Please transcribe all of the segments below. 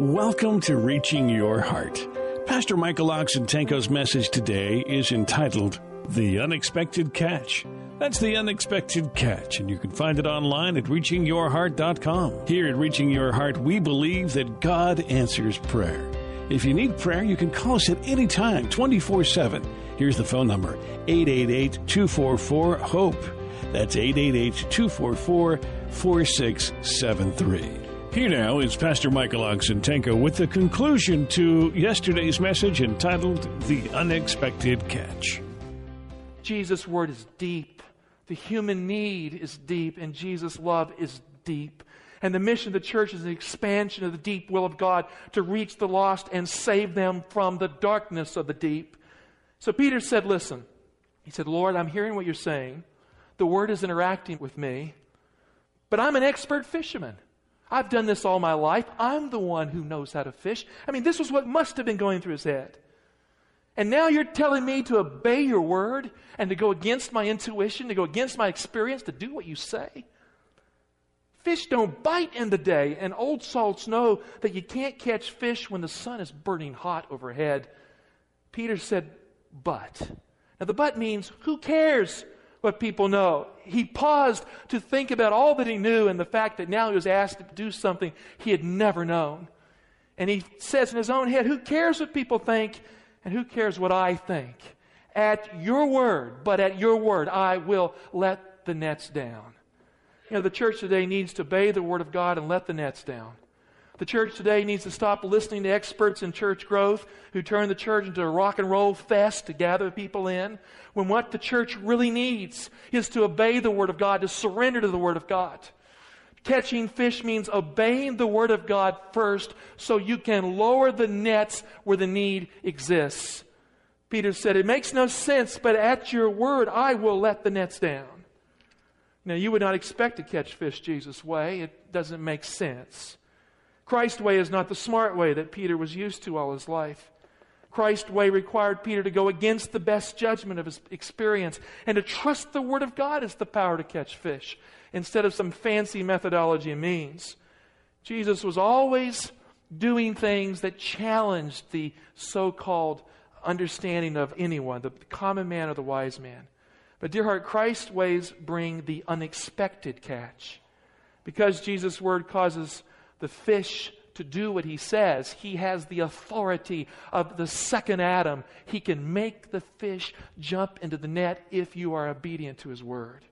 Welcome to Reaching Your Heart. Pastor Michael Oxentenko's message today is entitled The Unexpected Catch. That's The Unexpected Catch, and you can find it online at reachingyourheart.com. Here at Reaching Your Heart, we believe that God answers prayer. If you need prayer, you can call us at any time, 24 7. Here's the phone number 888 244 HOPE. That's 888 244 4673. Here now is Pastor Michael Oxentenko with the conclusion to yesterday's message entitled The Unexpected Catch. Jesus' word is deep. The human need is deep, and Jesus' love is deep. And the mission of the church is an expansion of the deep will of God to reach the lost and save them from the darkness of the deep. So Peter said, Listen, he said, Lord, I'm hearing what you're saying. The word is interacting with me, but I'm an expert fisherman. I've done this all my life. I'm the one who knows how to fish. I mean, this was what must have been going through his head. And now you're telling me to obey your word and to go against my intuition, to go against my experience, to do what you say? Fish don't bite in the day, and old salts know that you can't catch fish when the sun is burning hot overhead. Peter said, but. Now, the but means who cares what people know? He paused to think about all that he knew and the fact that now he was asked to do something he had never known. And he says in his own head, Who cares what people think and who cares what I think? At your word, but at your word, I will let the nets down. You know, the church today needs to obey the word of God and let the nets down. The church today needs to stop listening to experts in church growth who turn the church into a rock and roll fest to gather people in, when what the church really needs is to obey the Word of God, to surrender to the Word of God. Catching fish means obeying the Word of God first so you can lower the nets where the need exists. Peter said, It makes no sense, but at your word I will let the nets down. Now, you would not expect to catch fish Jesus' way. It doesn't make sense. Christ's way is not the smart way that Peter was used to all his life. Christ's way required Peter to go against the best judgment of his experience and to trust the Word of God as the power to catch fish instead of some fancy methodology and means. Jesus was always doing things that challenged the so called understanding of anyone, the common man or the wise man. But, dear heart, Christ's ways bring the unexpected catch. Because Jesus' word causes the fish to do what he says. He has the authority of the second Adam. He can make the fish jump into the net if you are obedient to his word.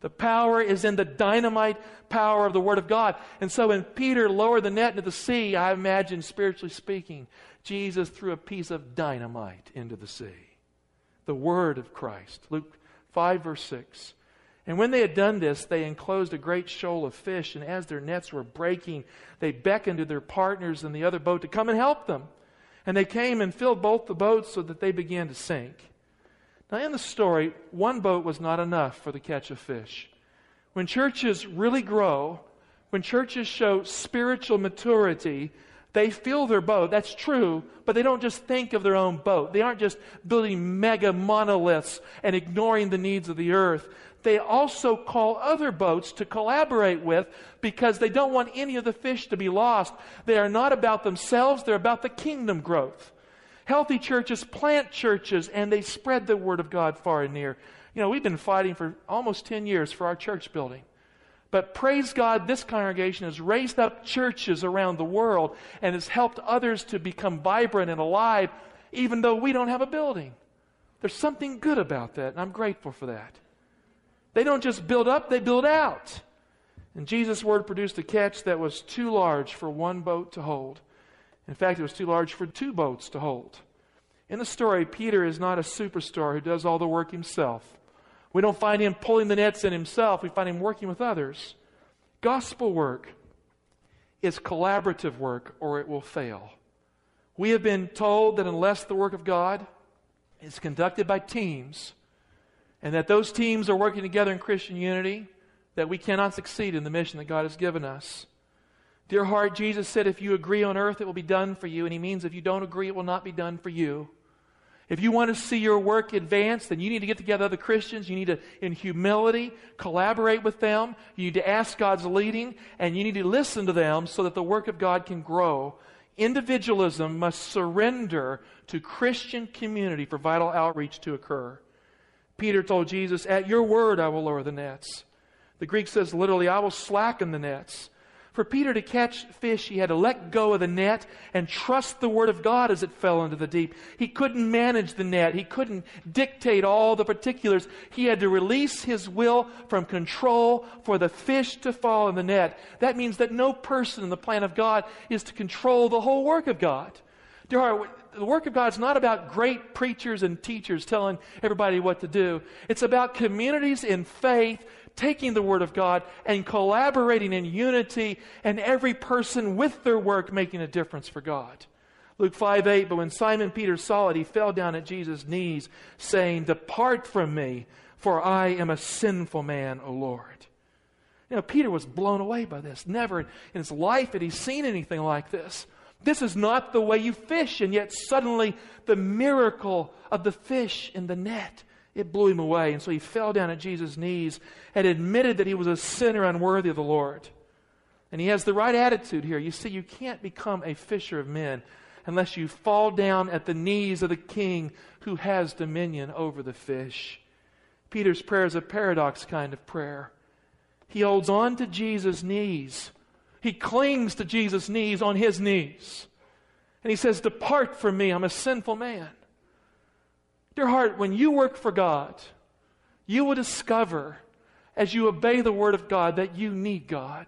The power is in the dynamite power of the Word of God. And so when Peter lowered the net into the sea, I imagine, spiritually speaking, Jesus threw a piece of dynamite into the sea. The Word of Christ. Luke 5, verse 6. And when they had done this, they enclosed a great shoal of fish, and as their nets were breaking, they beckoned to their partners in the other boat to come and help them. And they came and filled both the boats so that they began to sink. Now, in the story, one boat was not enough for the catch of fish. When churches really grow, when churches show spiritual maturity, they fill their boat. That's true, but they don't just think of their own boat. They aren't just building mega monoliths and ignoring the needs of the earth they also call other boats to collaborate with because they don't want any of the fish to be lost. They are not about themselves, they're about the kingdom growth. Healthy churches plant churches and they spread the word of God far and near. You know, we've been fighting for almost 10 years for our church building. But praise God, this congregation has raised up churches around the world and has helped others to become vibrant and alive, even though we don't have a building. There's something good about that, and I'm grateful for that. They don't just build up, they build out. And Jesus' word produced a catch that was too large for one boat to hold. In fact, it was too large for two boats to hold. In the story, Peter is not a superstar who does all the work himself. We don't find him pulling the nets in himself, we find him working with others. Gospel work is collaborative work or it will fail. We have been told that unless the work of God is conducted by teams, and that those teams are working together in Christian unity, that we cannot succeed in the mission that God has given us. Dear heart, Jesus said, if you agree on earth, it will be done for you. And he means if you don't agree, it will not be done for you. If you want to see your work advance, then you need to get together other Christians. You need to, in humility, collaborate with them. You need to ask God's leading, and you need to listen to them so that the work of God can grow. Individualism must surrender to Christian community for vital outreach to occur. Peter told Jesus, At your word I will lower the nets. The Greek says literally, I will slacken the nets. For Peter to catch fish, he had to let go of the net and trust the word of God as it fell into the deep. He couldn't manage the net. He couldn't dictate all the particulars. He had to release his will from control for the fish to fall in the net. That means that no person in the plan of God is to control the whole work of God. Dear heart, the work of God is not about great preachers and teachers telling everybody what to do. It's about communities in faith taking the Word of God and collaborating in unity, and every person with their work making a difference for God. Luke 5 8, but when Simon Peter saw it, he fell down at Jesus' knees, saying, Depart from me, for I am a sinful man, O Lord. You know, Peter was blown away by this. Never in his life had he seen anything like this. This is not the way you fish, and yet suddenly the miracle of the fish in the net it blew him away. And so he fell down at Jesus' knees and admitted that he was a sinner unworthy of the Lord. And he has the right attitude here. You see, you can't become a fisher of men unless you fall down at the knees of the king who has dominion over the fish. Peter's prayer is a paradox kind of prayer. He holds on to Jesus' knees. He clings to Jesus' knees on his knees. And he says, Depart from me, I'm a sinful man. Dear heart, when you work for God, you will discover as you obey the Word of God that you need God.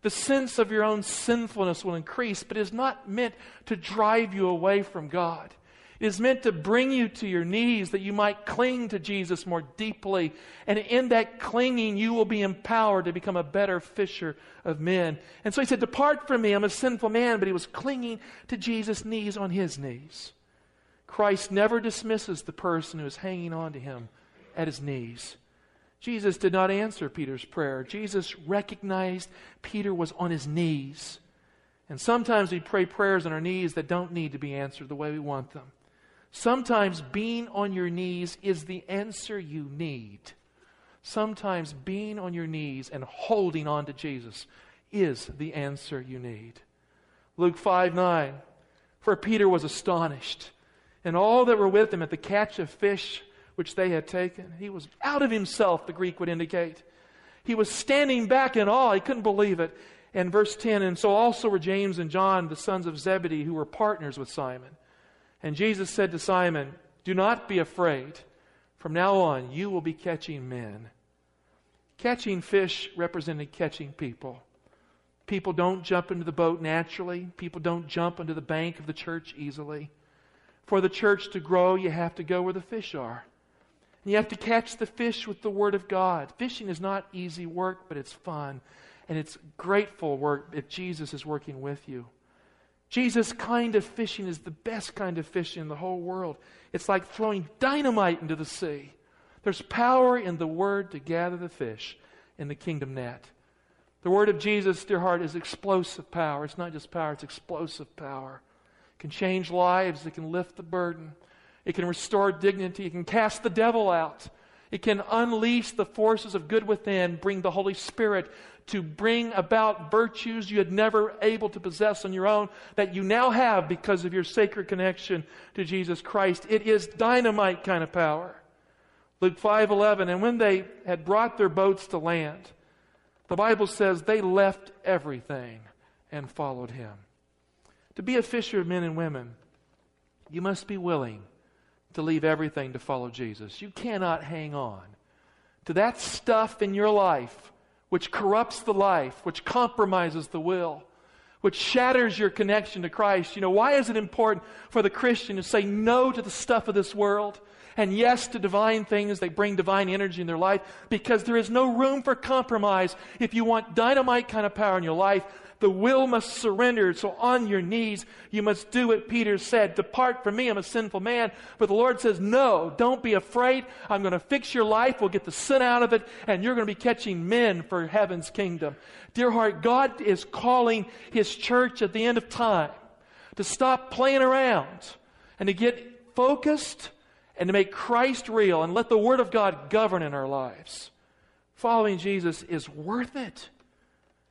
The sense of your own sinfulness will increase, but it is not meant to drive you away from God. It is meant to bring you to your knees that you might cling to Jesus more deeply. And in that clinging, you will be empowered to become a better fisher of men. And so he said, Depart from me, I'm a sinful man. But he was clinging to Jesus' knees on his knees. Christ never dismisses the person who is hanging on to him at his knees. Jesus did not answer Peter's prayer. Jesus recognized Peter was on his knees. And sometimes we pray prayers on our knees that don't need to be answered the way we want them. Sometimes being on your knees is the answer you need. Sometimes being on your knees and holding on to Jesus is the answer you need. Luke 5 9. For Peter was astonished and all that were with him at the catch of fish which they had taken. He was out of himself, the Greek would indicate. He was standing back in awe. He couldn't believe it. And verse 10 And so also were James and John, the sons of Zebedee, who were partners with Simon. And Jesus said to Simon, Do not be afraid. From now on, you will be catching men. Catching fish represented catching people. People don't jump into the boat naturally, people don't jump into the bank of the church easily. For the church to grow, you have to go where the fish are. And you have to catch the fish with the Word of God. Fishing is not easy work, but it's fun. And it's grateful work if Jesus is working with you. Jesus' kind of fishing is the best kind of fishing in the whole world. It's like throwing dynamite into the sea. There's power in the Word to gather the fish in the kingdom net. The Word of Jesus, dear heart, is explosive power. It's not just power, it's explosive power can change lives, it can lift the burden, it can restore dignity, it can cast the devil out. It can unleash the forces of good within, bring the Holy Spirit to bring about virtues you had never able to possess on your own that you now have because of your sacred connection to Jesus Christ. It is dynamite kind of power. Luke 5:11 and when they had brought their boats to land the Bible says they left everything and followed him. To be a fisher of men and women, you must be willing to leave everything to follow Jesus. You cannot hang on to that stuff in your life which corrupts the life, which compromises the will, which shatters your connection to Christ. You know, why is it important for the Christian to say no to the stuff of this world? And yes to divine things. They bring divine energy in their life because there is no room for compromise. If you want dynamite kind of power in your life, The will must surrender. So on your knees, you must do what Peter said. Depart from me, I'm a sinful man. But the Lord says, no, don't be afraid. I'm going to fix your life. We'll get the sin out of it, and you're going to be catching men for heaven's kingdom. Dear heart, God is calling His church at the end of time to stop playing around and to get focused and to make Christ real and let the Word of God govern in our lives. Following Jesus is worth it.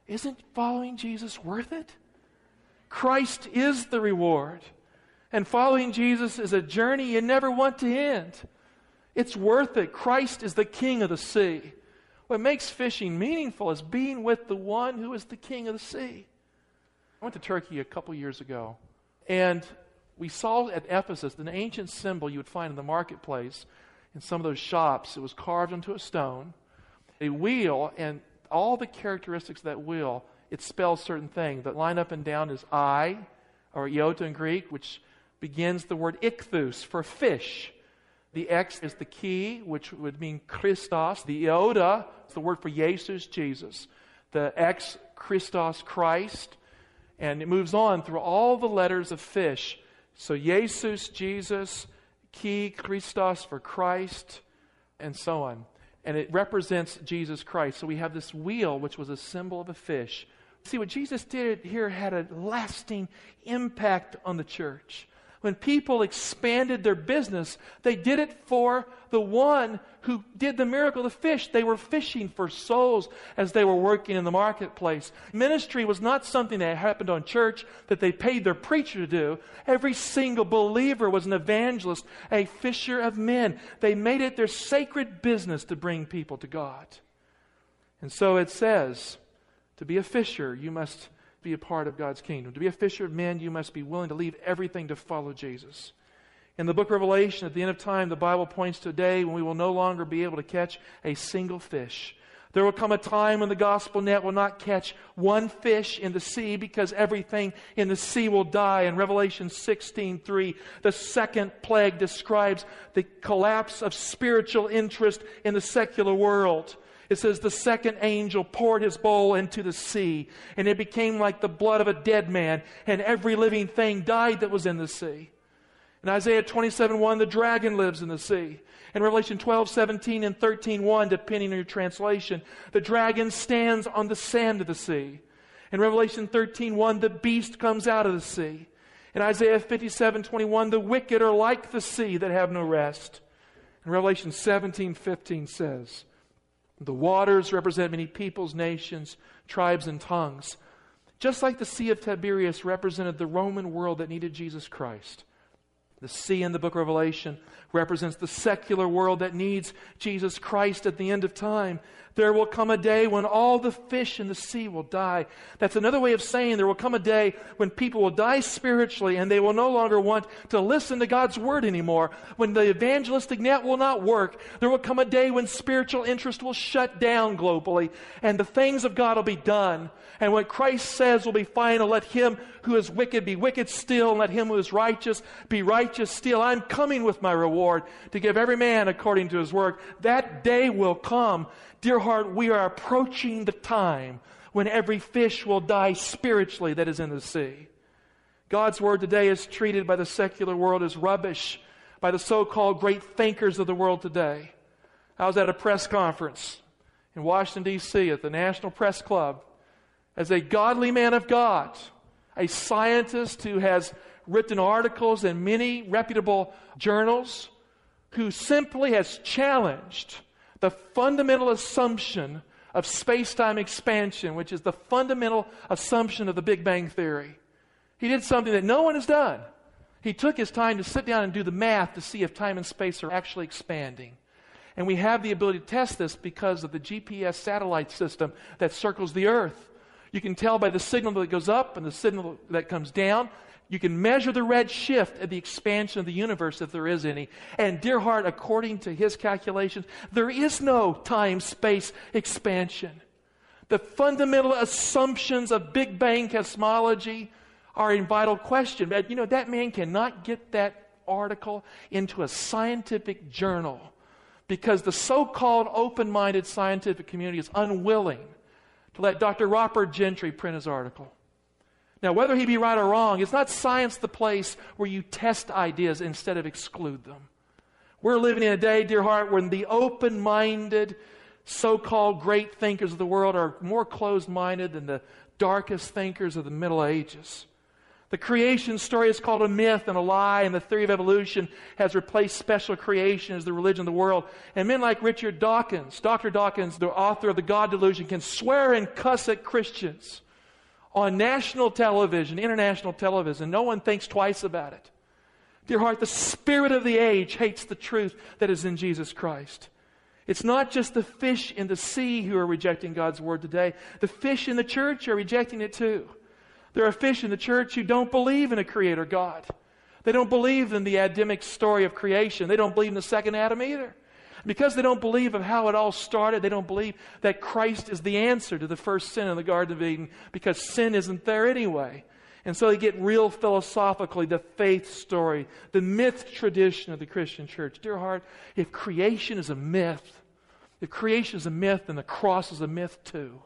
Isn't following Jesus worth it? Christ is the reward. And following Jesus is a journey you never want to end. It's worth it. Christ is the king of the sea. What makes fishing meaningful is being with the one who is the king of the sea. I went to Turkey a couple years ago, and we saw at Ephesus an ancient symbol you would find in the marketplace in some of those shops. It was carved into a stone, a wheel, and all the characteristics of that wheel, it spells certain things. The line up and down is I, or iota in Greek, which begins the word ichthus for fish. The X is the key, which would mean Christos. The iota is the word for Jesus, Jesus. The X, Christos, Christ. And it moves on through all the letters of fish. So Jesus, Jesus, key, Christos for Christ, and so on and it represents Jesus Christ. So we have this wheel, which was a symbol of a fish. See, what Jesus did here had a lasting impact on the church. When people expanded their business, they did it for the one who did the miracle of the fish. They were fishing for souls as they were working in the marketplace. Ministry was not something that happened on church that they paid their preacher to do. Every single believer was an evangelist, a fisher of men. They made it their sacred business to bring people to God. And so it says, to be a fisher, you must be a part of God's kingdom. To be a fisher of men, you must be willing to leave everything to follow Jesus. In the book of Revelation, at the end of time, the Bible points to a day when we will no longer be able to catch a single fish. There will come a time when the gospel net will not catch one fish in the sea because everything in the sea will die. In Revelation 16:3, the second plague describes the collapse of spiritual interest in the secular world. It says, The second angel poured his bowl into the sea, and it became like the blood of a dead man, and every living thing died that was in the sea. In Isaiah 27 1, the dragon lives in the sea. In Revelation 12, 17, and 13, 1, depending on your translation, the dragon stands on the sand of the sea. In Revelation 13, 1, the beast comes out of the sea. In Isaiah 57, 21, the wicked are like the sea that have no rest. In Revelation 17, 15 says, the waters represent many peoples, nations, tribes, and tongues. Just like the Sea of Tiberias represented the Roman world that needed Jesus Christ. The sea in the book of Revelation represents the secular world that needs Jesus Christ at the end of time. There will come a day when all the fish in the sea will die. That's another way of saying there will come a day when people will die spiritually and they will no longer want to listen to God's word anymore. When the evangelistic net will not work, there will come a day when spiritual interest will shut down globally and the things of God will be done. And what Christ says will be final. Let him who is wicked be wicked still, and let him who is righteous be righteous still. I'm coming with my reward to give every man according to his work. That day will come. Dear heart, we are approaching the time when every fish will die spiritually that is in the sea. God's word today is treated by the secular world as rubbish by the so called great thinkers of the world today. I was at a press conference in Washington, D.C., at the National Press Club as a godly man of God, a scientist who has written articles in many reputable journals, who simply has challenged the fundamental assumption of space time expansion, which is the fundamental assumption of the Big Bang Theory. He did something that no one has done. He took his time to sit down and do the math to see if time and space are actually expanding. And we have the ability to test this because of the GPS satellite system that circles the Earth. You can tell by the signal that goes up and the signal that comes down. You can measure the red shift at the expansion of the universe if there is any. And, dear heart, according to his calculations, there is no time space expansion. The fundamental assumptions of Big Bang cosmology are in vital question. But, you know, that man cannot get that article into a scientific journal because the so called open minded scientific community is unwilling to let Dr. Robert Gentry print his article. Now, whether he be right or wrong, it's not science the place where you test ideas instead of exclude them. We're living in a day, dear heart, when the open minded, so called great thinkers of the world are more closed minded than the darkest thinkers of the Middle Ages. The creation story is called a myth and a lie, and the theory of evolution has replaced special creation as the religion of the world. And men like Richard Dawkins, Dr. Dawkins, the author of The God Delusion, can swear and cuss at Christians on national television, international television. No one thinks twice about it. Dear heart, the spirit of the age hates the truth that is in Jesus Christ. It's not just the fish in the sea who are rejecting God's word today. The fish in the church are rejecting it too. There are fish in the church who don't believe in a creator God. They don't believe in the Adamic story of creation. They don't believe in the second Adam either. Because they don't believe of how it all started, they don't believe that Christ is the answer to the first sin in the Garden of Eden because sin isn't there anyway. And so they get real philosophically the faith story, the myth tradition of the Christian church. Dear heart, if creation is a myth, if creation is a myth, then the cross is a myth too.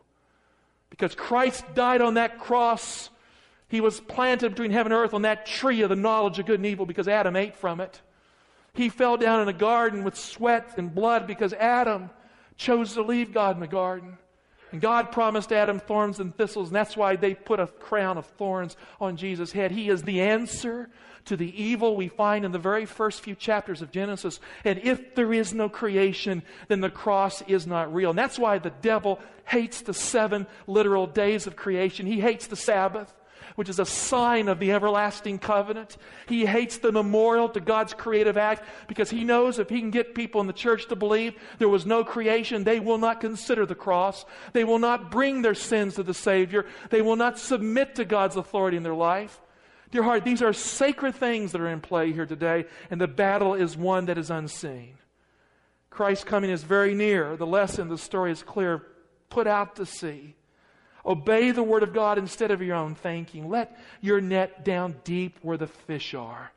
Because Christ died on that cross. He was planted between heaven and earth on that tree of the knowledge of good and evil because Adam ate from it. He fell down in a garden with sweat and blood because Adam chose to leave God in the garden. And God promised Adam thorns and thistles, and that's why they put a crown of thorns on Jesus' head. He is the answer to the evil we find in the very first few chapters of Genesis. And if there is no creation, then the cross is not real. And that's why the devil hates the seven literal days of creation. He hates the Sabbath which is a sign of the everlasting covenant. He hates the memorial to God's creative act because he knows if he can get people in the church to believe there was no creation, they will not consider the cross. They will not bring their sins to the Savior. They will not submit to God's authority in their life. Dear heart, these are sacred things that are in play here today, and the battle is one that is unseen. Christ's coming is very near. The lesson, the story is clear. Put out to sea. Obey the word of God instead of your own thinking. Let your net down deep where the fish are.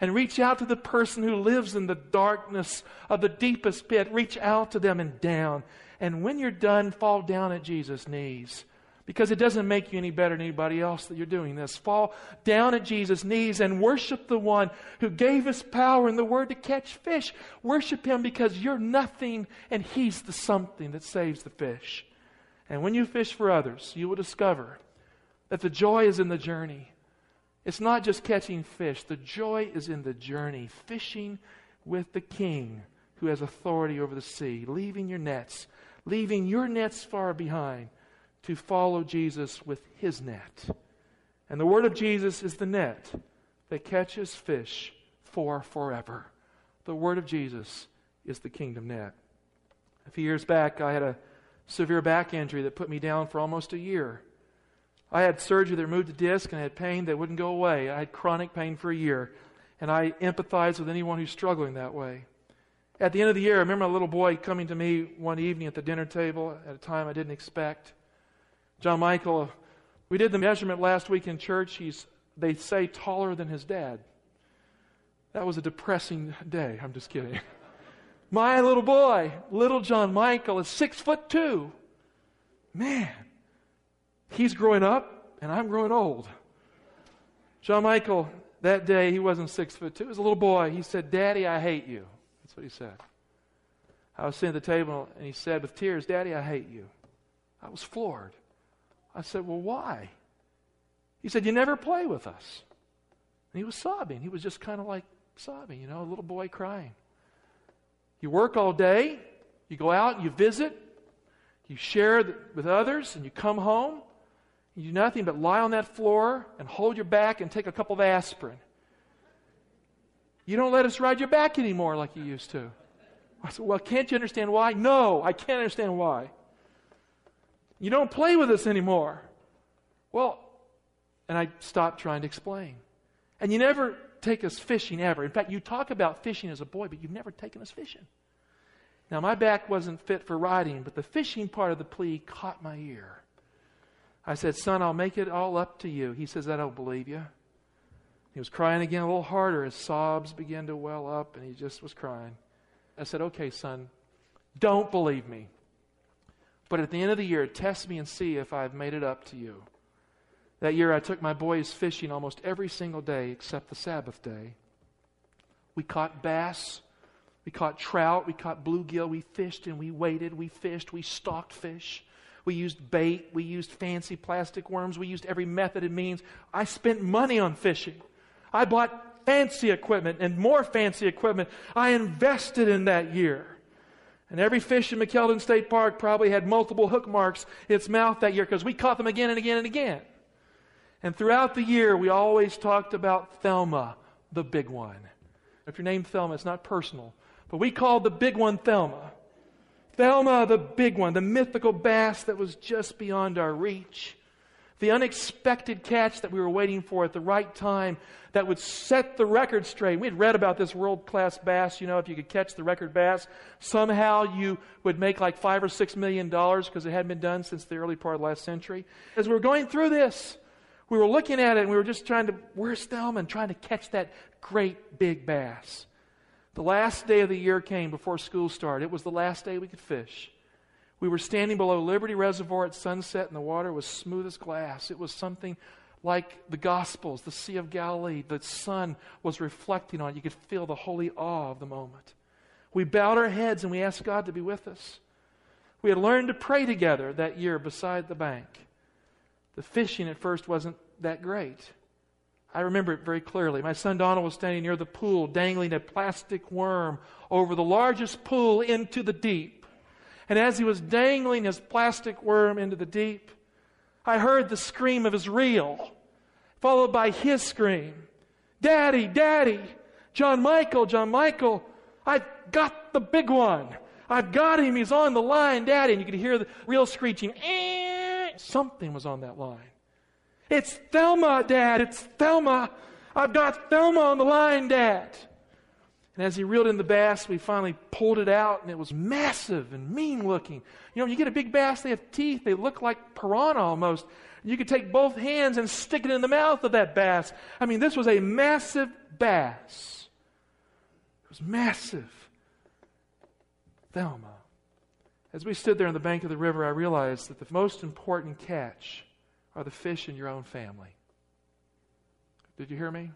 And reach out to the person who lives in the darkness of the deepest pit. Reach out to them and down. And when you're done, fall down at Jesus' knees. Because it doesn't make you any better than anybody else that you're doing this. Fall down at Jesus' knees and worship the one who gave us power and the word to catch fish. Worship him because you're nothing and he's the something that saves the fish. And when you fish for others, you will discover that the joy is in the journey. It's not just catching fish, the joy is in the journey, fishing with the king who has authority over the sea, leaving your nets, leaving your nets far behind to follow Jesus with his net. And the word of Jesus is the net that catches fish for forever. The word of Jesus is the kingdom net. A few years back, I had a severe back injury that put me down for almost a year. I had surgery that removed the disc and I had pain that wouldn't go away. I had chronic pain for a year. And I empathize with anyone who's struggling that way. At the end of the year, I remember a little boy coming to me one evening at the dinner table at a time I didn't expect. John Michael, we did the measurement last week in church. He's, they say, taller than his dad. That was a depressing day. I'm just kidding. My little boy, little John Michael, is six foot two. Man, he's growing up and I'm growing old. John Michael, that day, he wasn't six foot two. He was a little boy. He said, Daddy, I hate you. That's what he said. I was sitting at the table and he said with tears, Daddy, I hate you. I was floored. I said, Well, why? He said, You never play with us. And he was sobbing. He was just kind of like sobbing, you know, a little boy crying. You work all day, you go out you visit, you share with others, and you come home. You do nothing but lie on that floor and hold your back and take a couple of aspirin. You don't let us ride your back anymore like you used to. I said, Well, can't you understand why? No, I can't understand why. You don't play with us anymore. Well, and I stopped trying to explain. And you never take us fishing ever. In fact, you talk about fishing as a boy, but you've never taken us fishing. Now, my back wasn't fit for riding, but the fishing part of the plea caught my ear. I said, Son, I'll make it all up to you. He says, I don't believe you. He was crying again a little harder as sobs began to well up, and he just was crying. I said, Okay, son, don't believe me. But at the end of the year, test me and see if I've made it up to you. That year, I took my boys fishing almost every single day except the Sabbath day. We caught bass, we caught trout, we caught bluegill, we fished and we waited, we fished, we stalked fish. We used bait, we used fancy plastic worms, we used every method and means. I spent money on fishing. I bought fancy equipment and more fancy equipment. I invested in that year. And every fish in McKeldin State Park probably had multiple hook marks in its mouth that year because we caught them again and again and again. And throughout the year, we always talked about Thelma, the big one. If you're named Thelma, it's not personal. But we called the big one Thelma. Thelma, the big one, the mythical bass that was just beyond our reach. The unexpected catch that we were waiting for at the right time that would set the record straight. We had read about this world class bass. You know, if you could catch the record bass, somehow you would make like five or six million dollars because it hadn't been done since the early part of last century. As we were going through this, we were looking at it and we were just trying to, where's Thelma? And trying to catch that great big bass. The last day of the year came before school started. It was the last day we could fish. We were standing below Liberty Reservoir at sunset, and the water was smooth as glass. It was something like the Gospels, the Sea of Galilee. The sun was reflecting on it. You could feel the holy awe of the moment. We bowed our heads and we asked God to be with us. We had learned to pray together that year beside the bank. The fishing at first wasn't that great. I remember it very clearly. My son Donald was standing near the pool, dangling a plastic worm over the largest pool into the deep. And as he was dangling his plastic worm into the deep, I heard the scream of his reel, followed by his scream Daddy, Daddy, John Michael, John Michael, I've got the big one. I've got him. He's on the line, Daddy. And you could hear the reel screeching. Something was on that line. It's Thelma, Dad. It's Thelma. I've got Thelma on the line, Dad. And as he reeled in the bass, we finally pulled it out, and it was massive and mean looking. You know, you get a big bass, they have teeth. They look like piranha almost. You could take both hands and stick it in the mouth of that bass. I mean, this was a massive bass. It was massive. Thelma. As we stood there on the bank of the river, I realized that the most important catch are the fish in your own family. Did you hear me?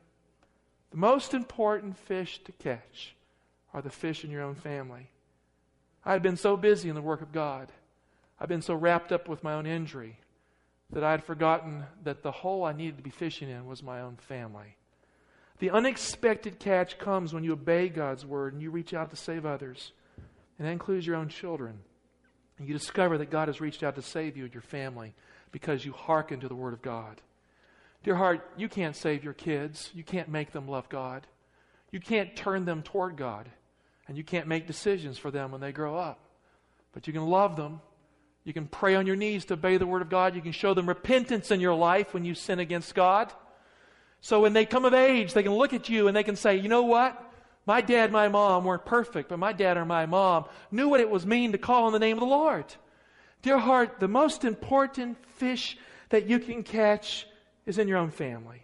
The most important fish to catch are the fish in your own family. I had been so busy in the work of God. I'd been so wrapped up with my own injury that I had forgotten that the hole I needed to be fishing in was my own family. The unexpected catch comes when you obey God's word and you reach out to save others. And that includes your own children. And you discover that God has reached out to save you and your family because you hearken to the Word of God. Dear heart, you can't save your kids. You can't make them love God. You can't turn them toward God. And you can't make decisions for them when they grow up. But you can love them. You can pray on your knees to obey the Word of God. You can show them repentance in your life when you sin against God. So when they come of age, they can look at you and they can say, you know what? My dad, my mom weren't perfect, but my dad or my mom knew what it was mean to call on the name of the Lord. Dear heart, the most important fish that you can catch is in your own family.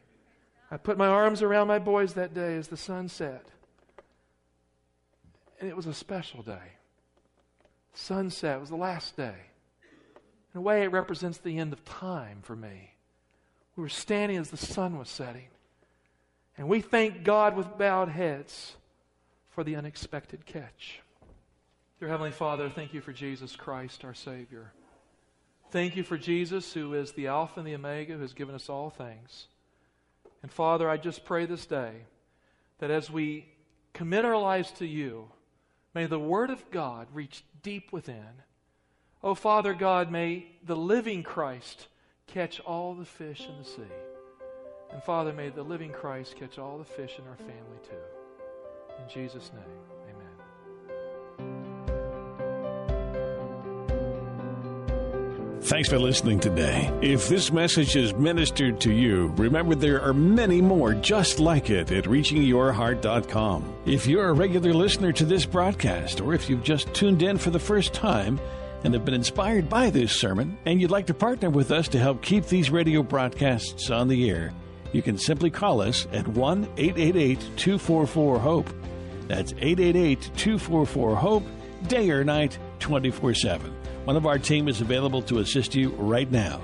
I put my arms around my boys that day as the sun set. And it was a special day. Sunset was the last day. In a way, it represents the end of time for me. We were standing as the sun was setting. And we thank God with bowed heads for the unexpected catch. Dear Heavenly Father, thank you for Jesus Christ, our Savior. Thank you for Jesus, who is the Alpha and the Omega, who has given us all things. And Father, I just pray this day that as we commit our lives to you, may the Word of God reach deep within. Oh, Father God, may the living Christ catch all the fish in the sea. And Father, may the living Christ catch all the fish in our family too. In Jesus' name, amen. Thanks for listening today. If this message is ministered to you, remember there are many more just like it at reachingyourheart.com. If you're a regular listener to this broadcast, or if you've just tuned in for the first time, and have been inspired by this sermon, and you'd like to partner with us to help keep these radio broadcasts on the air, you can simply call us at 1 888 244 HOPE. That's 888 244 HOPE, day or night, 24 7. One of our team is available to assist you right now.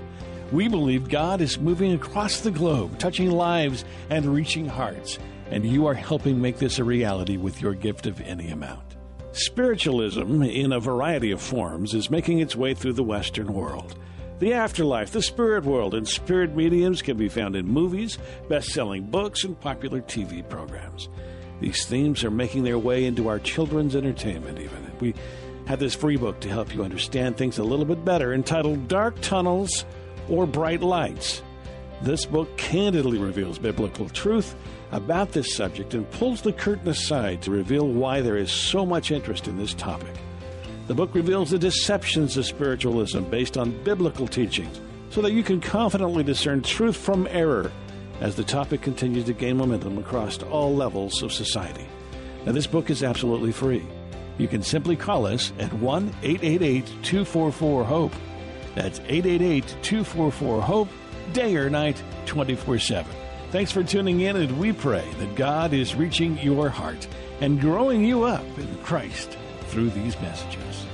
We believe God is moving across the globe, touching lives and reaching hearts, and you are helping make this a reality with your gift of any amount. Spiritualism, in a variety of forms, is making its way through the Western world. The afterlife, the spirit world, and spirit mediums can be found in movies, best selling books, and popular TV programs. These themes are making their way into our children's entertainment, even. We have this free book to help you understand things a little bit better entitled Dark Tunnels or Bright Lights. This book candidly reveals biblical truth about this subject and pulls the curtain aside to reveal why there is so much interest in this topic. The book reveals the deceptions of spiritualism based on biblical teachings so that you can confidently discern truth from error as the topic continues to gain momentum across all levels of society. Now, this book is absolutely free. You can simply call us at 1 888 244 HOPE. That's 888 244 HOPE, day or night, 24 7. Thanks for tuning in, and we pray that God is reaching your heart and growing you up in Christ through these messages.